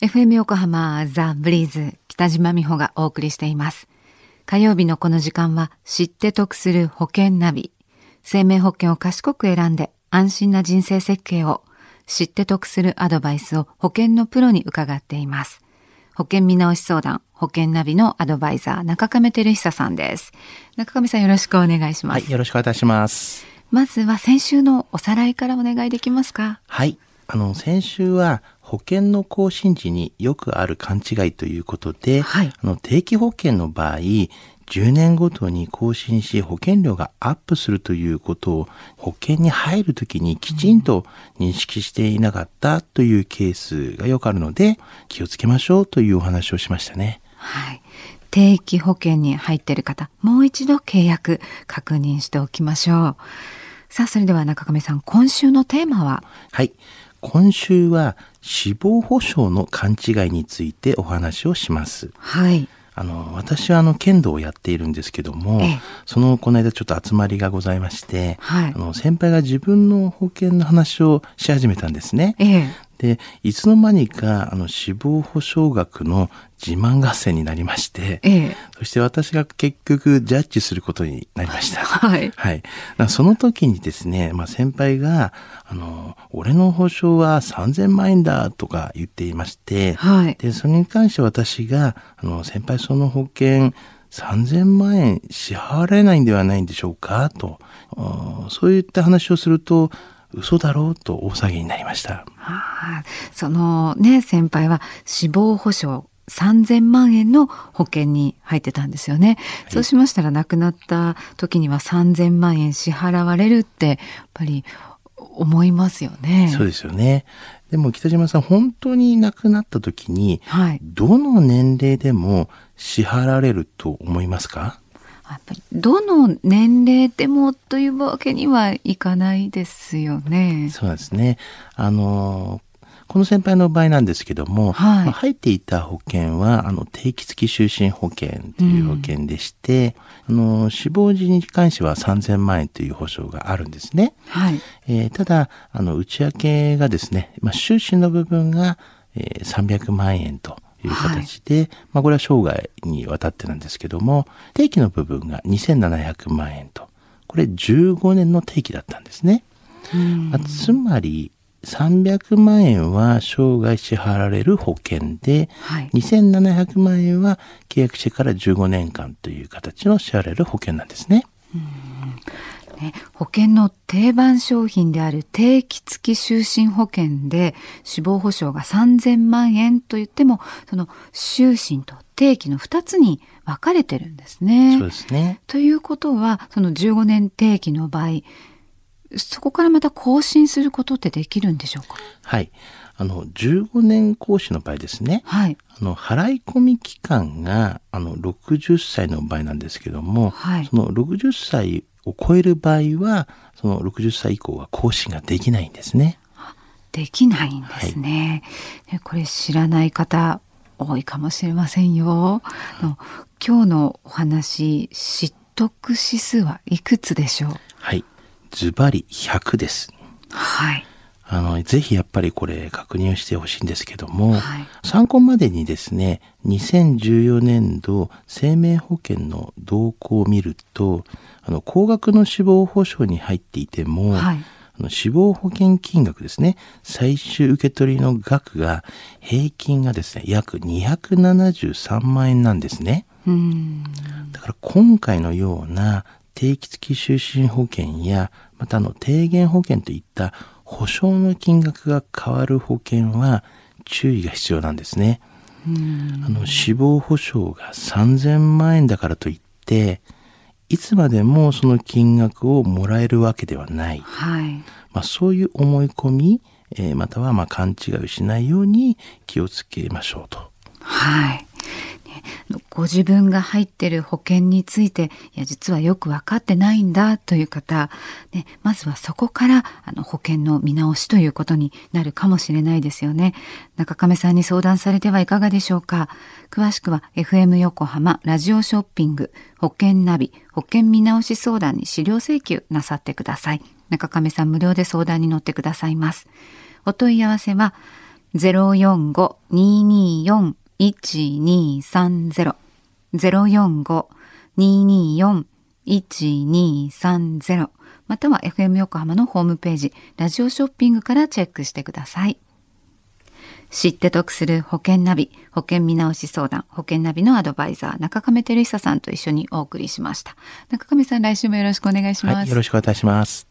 FM 横浜ザ・ブリーズ北島美穂がお送りしています。火曜日のこの時間は知って得する保険ナビ。生命保険を賢く選んで安心な人生設計を知って得するアドバイスを保険のプロに伺っています。保険見直し相談、保険ナビのアドバイザー、中亀照久さんです。中亀さんよろしくお願いします。はい、よろしくお願いします。まずは先週のおさらいからお願いできますか？はい。あの、先週は保険の更新時によくある勘違いということで、はい、あの定期保険の場合、10年ごとに更新し保険料がアップするということを保険に入るときにきちんと認識していなかったというケースがよくあるので気をつけましょうというお話をしましたね。はい。定期保険に入っている方、もう一度契約確認しておきましょう。さあ、それでは中亀さん、今週のテーマは？はい。今週は死亡保障の勘違いについてお話をします。はい。あの、私はあの、剣道をやっているんですけども、ええ、その、この間ちょっと集まりがございまして、はい、あの、先輩が自分の保険の話をし始めたんですね。え、で、いつの間にか、あの、死亡保障額の自慢合戦になりまして、ええ、そして私が結局ジャッジすることになりました。はい。はい。その時にですね、まあ、先輩が、あの、俺の保証は3000万円だとか言っていまして、はい。で、それに関して私が、あの、先輩その保険、3000万円支払われないんではないんでしょうかと、そういった話をすると、嘘だろうと大騒ぎになりました。はあ、そのね、先輩は死亡保障3000万円の保険に入ってたんですよね。はい、そうしましたら亡くなった時には3000万円支払われるってやっぱり思いますよね。そうですよね。でも北島さん本当に亡くなった時に、はい、どの年齢でも支払われると思いますか？やっぱりどの年齢でもというわけにはいかないですよね。そうですね。あのこの先輩の場合なんですけども、はいまあ、入っていた保険はあの定期付き就寝保険という保険でして、うん、あの死亡時に関しては3000万円という保証があるんですね。はいえー、ただあの内訳がですね、まあ、収支の部分が、えー、300万円という形で、はい、まあ、これは生涯にわたってなんですけども定期の部分が2700万円とこれ15年の定期だったんですね。まあ、つまり300万円は生涯支払われる保険で、はい、2700万円は契約してから15年間という形の支払われる保険なんですね。ね、保険の定番商品である定期付き就寝保険で死亡保障が3000万円といってもその就寝と定期の2つに分かれてるんですね。そうですね。ということはその15年定期の場合そこからまた更新することってできるんでしょうか？はい。あの、15年講師の場合ですね。はい。あの、払い込み期間が、あの、60歳の場合なんですけども、はい。その60歳を超える場合は、その60歳以降は更新ができないんですね。できないんですね。はい、これ知らない方多いかもしれませんよ。今日のお話、知得指数はいくつでしょう？はい。ズバリ100です。はい。あの、ぜひやっぱりこれ確認をしてほしいんですけども、はい、参考までにですね、2014年度生命保険の動向を見ると、あの、高額の死亡保障に入っていても、はい、あの死亡保険金額ですね、最終受け取りの額が平均がですね、約273万円なんですね。だから今回のような定期付き就寝保険や、またあの低減保険といった保証の金額が変わる保険は注意が必要なんですね。あの死亡保障が3000万円だからといっていつまでもその金額をもらえるわけではない、はい、まあ、そういう思い込み、えー、またはま勘違いをしないように気をつけましょうと。はいご自分が入ってる保険について、いや、実はよく分かってないんだという方、ね、まずはそこからあの保険の見直しということになるかもしれないですよね。中亀さんに相談されてはいかがでしょうか。詳しくは FM 横浜ラジオショッピング保険ナビ保険見直し相談に資料請求なさってください。中亀さん無料で相談に乗ってくださいます。お問い合わせは045-224 045-224-1230または FM 横浜のホームページ、ラジオショッピングからチェックしてください。知って得する保険ナビ、保険見直し相談、保険ナビのアドバイザー、中亀照久さんと一緒にお送りしました。中亀さん、来週もよろしくお願いします。はい、よろしくお願いします。